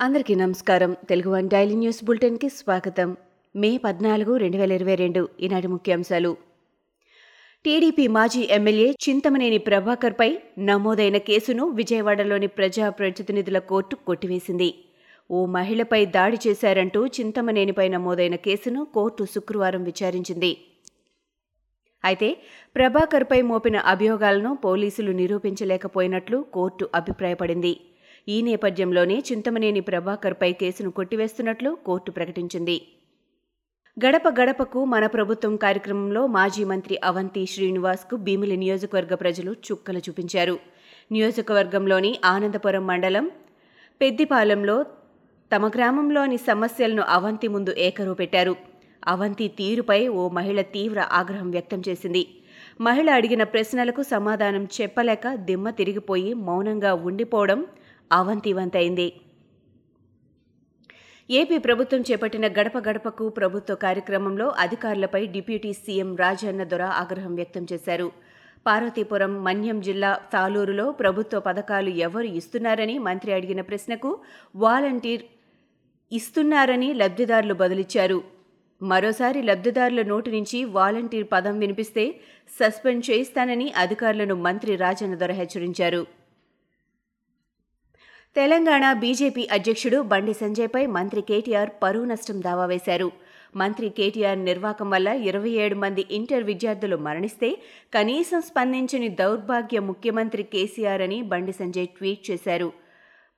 అందరికీ నమస్కారం. Telugu one daily news బులెటిన్కి స్వాగతం. మే పద్నాలుగు రెండు వేల ఇరవై రెండు ఈనాటి ముఖ్యాంశాలు. టీడీపీ మాజీ ఎమ్మెల్యే చింతమనేని ప్రభాకర్పై నమోదైన కేసును విజయవాడలోని ప్రజా ప్రతినిధుల కోర్టు కొట్టివేసింది. ఓ మహిళపై దాడి చేశారంటూ చింతమనేనిపై నమోదైన కేసును కోర్టు శుక్రవారం విచారించింది. అయితే ప్రభాకర్పై మోపిన అభియోగాలను పోలీసులు నిరూపించలేకపోయినట్లు కోర్టు అభిప్రాయపడింది. ఈ నేపథ్యంలోనే చింతమనేని ప్రభాకర్పై కేసును కొట్టివేస్తున్నట్లు కోర్టు ప్రకటించింది. గడప గడపకు మన ప్రభుత్వం కార్యక్రమంలో మాజీ మంత్రి అవంతి శ్రీనివాస్కు భీమిలి నియోజకవర్గ ప్రజలు చుక్కలు చూపించారు. నియోజకవర్గంలోని ఆనందపురం మండలం పెద్దిపాలెంలో తమ గ్రామంలోని సమస్యలను అవంతి ముందు ఏకరువు పెట్టారు అవంతి తీరుపై ఓ మహిళ తీవ్ర ఆగ్రహం వ్యక్తం చేసింది. మహిళ అడిగిన ప్రశ్నలకు సమాధానం చెప్పలేక దిమ్మ తిరిగిపోయి మౌనంగా ఉండిపోవడం అవంతివంతైంది. ఏపీ ప్రభుత్వం చేపట్టిన గడప గడపకు ప్రభుత్వ కార్యక్రమంలో అధికారులపై డిప్యూటీ సీఎం రాజన్న దొర ఆగ్రహం వ్యక్తం చేశారు. పార్వతీపురం మన్యం జిల్లా తాలూరులో ప్రభుత్వ పథకాలు ఎవరు ఇస్తున్నారని మంత్రి అడిగిన ప్రశ్నకు వాలంటీర్ ఇస్తున్నారని లబ్ధిదారులు బదులిచ్చారు. మరోసారి లబ్ధిదారుల నోటి నుంచి వాలంటీర్ పదం వినిపిస్తే సస్పెండ్ చేయిస్తానని అధికారులను మంత్రి రాజన్న దొర హెచ్చరించారు. తెలంగాణ బీజేపీ అధ్యక్షుడు బండి సంజయ్పై మంత్రి కేటీఆర్ పరువు నష్టం దావా వేశారు. మంత్రి కేటీఆర్ నిర్వాకం వల్ల ఇరవై ఏడు మంది ఇంటర్ విద్యార్థులు మరణిస్తే కనీసం స్పందించని దౌర్భాగ్య ముఖ్యమంత్రి కేసీఆర్ అని బండి సంజయ్ ట్వీట్ చేశారు.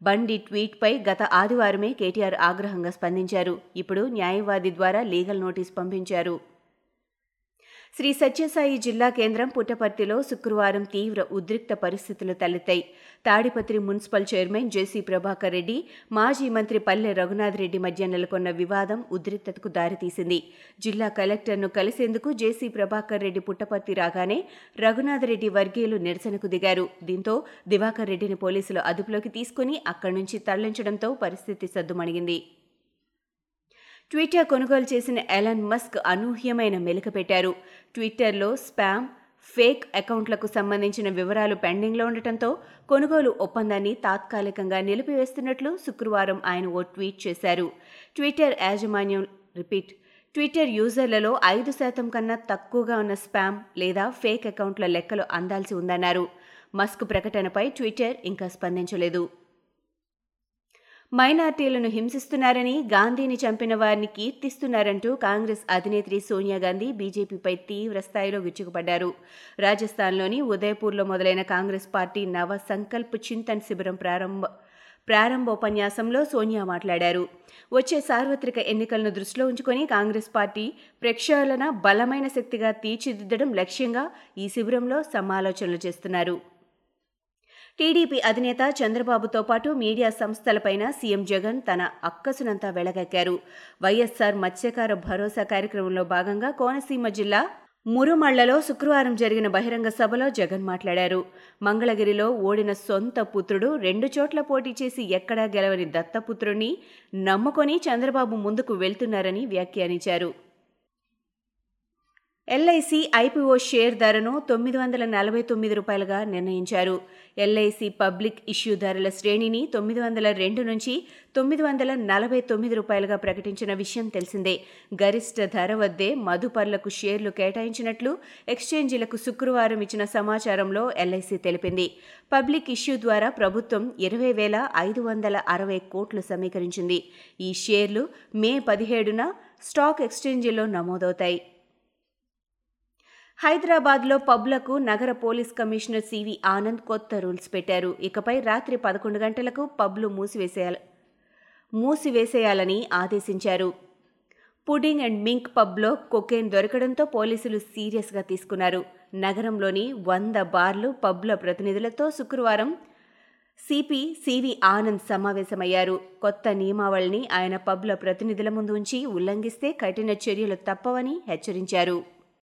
బండి ట్వీట్పై గత ఆదివారమే కేటీఆర్ ఆగ్రహంగా స్పందించారు. ఇప్పుడు న్యాయవాది ద్వారా లీగల్ నోటీస్ పంపించారు. శ్రీ సత్యసాయి జిల్లా కేంద్రం పుట్టపర్తిలో శుక్రవారం తీవ్ర ఉద్రిక్త పరిస్థితులు తలెత్తాయి. Tadipatri municipal chairman JC Prabhakar Reddy మాజీ మంత్రి పల్లె రఘునాథ్ రెడ్డి మధ్య నెలకొన్న వివాదం ఉద్రిక్తతకు దారితీసింది. జిల్లా కలెక్టర్ను కలిసేందుకు జేసీ ప్రభాకర్ రెడ్డి పుట్టపర్తి రాగానే రఘునాథ్ రెడ్డి వర్గీయులు నిరసనకు దిగారు. దీంతో దివాకర్ రెడ్డిని పోలీసులు అదుపులోకి తీసుకుని అక్కడి నుంచి తరలించడంతో పరిస్థితి సద్దుమణిగింది. ట్విట్టర్ కొనుగోలు చేసిన ఎలన్ మస్క్ అనూహ్యమైన మెలిక పెట్టారు ట్విట్టర్లో స్పామ్ ఫేక్ అకౌంట్లకు సంబంధించిన వివరాలు పెండింగ్లో ఉండటంతో కొనుగోలు ఒప్పందాన్ని తాత్కాలికంగా నిలిపివేస్తున్నట్లు శుక్రవారం ఆయన ఓ ట్వీట్ చేశారు. ట్విట్టర్ యాజమాన్యం రిపీట్ ట్విట్టర్ యూజర్లలో ఐదు శాతం కన్నా తక్కువగా ఉన్న స్పామ్ లేదా ఫేక్ అకౌంట్ల లెక్కలు అందాల్సి ఉందన్నారు. మస్క్ ప్రకటనపై ట్విట్టర్ ఇంకా స్పందించలేదు. మైనార్టీలను హింసిస్తున్నారని గాంధీని చంపిన వారిని కీర్తిస్తున్నారంటూ కాంగ్రెస్ అధినేత్రి సోనియా గాంధీ బీజేపీపై తీవ్ర స్థాయిలో విరుచుకుపడ్డారు. రాజస్థాన్లోని ఉదయపూర్లో మొదలైన కాంగ్రెస్ పార్టీ నవ సంకల్ప్ చింతన్ శిబిరం ప్రారంభ ప్రారంభోపన్యాసంలో సోనియా మాట్లాడారు. వచ్చే సార్వత్రిక ఎన్నికలను దృష్టిలో ఉంచుకొని కాంగ్రెస్ పార్టీ ప్రక్షాళన బలమైన శక్తిగా తీర్చిదిద్దడం లక్ష్యంగా ఈ శిబిరంలో సమాలోచనలు చేస్తున్నారు. టీడీపీ అధినేత చంద్రబాబుతో పాటు మీడియా సంస్థలపైన సీఎం జగన్ తన అక్కసునంతా వెళ్ళగక్కారు వైఎస్సార్ మత్స్యకార భరోసా కార్యక్రమంలో భాగంగా కోనసీమ జిల్లా మురుమళ్ళలో శుక్రవారం జరిగిన బహిరంగ సభలో జగన్ మాట్లాడారు. మంగళగిరిలో ఓడిన సొంత పుత్రుడు రెండు చోట్ల పోటీ చేసి ఎక్కడా గెలవని దత్తపుత్రుణ్ణి నమ్ముకొని చంద్రబాబు ముందుకు వెళ్తున్నారని వ్యాఖ్యానించారు. ఎల్ఐసి ఐపీఓ షేర్ ధరను తొమ్మిది వందల నలభై తొమ్మిది రూపాయలుగా నిర్ణయించారు. ఎల్ఐసి పబ్లిక్ ఇష్యూ ధరల శ్రేణిని తొమ్మిది వందల రెండు నుంచి తొమ్మిది వందల నలభై తొమ్మిది రూపాయలుగా ప్రకటించిన విషయం తెలిసిందే. గరిష్ట ధర వద్దే మదుపర్లకు షేర్లు కేటాయించినట్లు ఎక్స్చేంజీలకు శుక్రవారం ఇచ్చిన సమాచారంలో ఎల్ఐసి తెలిపింది. పబ్లిక్ ఇష్యూ ద్వారా ప్రభుత్వం ఇరవై వేల ఐదు వందల అరవై కోట్లు సమీకరించింది. ఈ షేర్లు మే పదిహేడున స్టాక్ ఎక్స్చేంజీలో నమోదవుతాయి. హైదరాబాద్లో పబ్లకు నగర పోలీస్ కమిషనర్ సివి ఆనంద్ కొత్త రూల్స్ పెట్టారు. ఇకపై రాత్రి పదకొండు గంటలకు పబ్లు మూసివేసేయాల మూసివేసేయాలని ఆదేశించారు. పుడింగ్ అండ్ మింక్ పబ్లో కొకేన్ దొరకడంతో పోలీసులు సీరియస్గా తీసుకున్నారు. నగరంలోని వంద బార్లు పబ్ల ప్రతినిధులతో శుక్రవారం సిపి సివి ఆనంద్ సమావేశమయ్యారు. కొత్త నియమావళిని ఆయన పబ్ల ప్రతినిధుల ముందు ఉంచి ఉల్లంఘిస్తే కఠిన చర్యలు తప్పవని హెచ్చరించారు.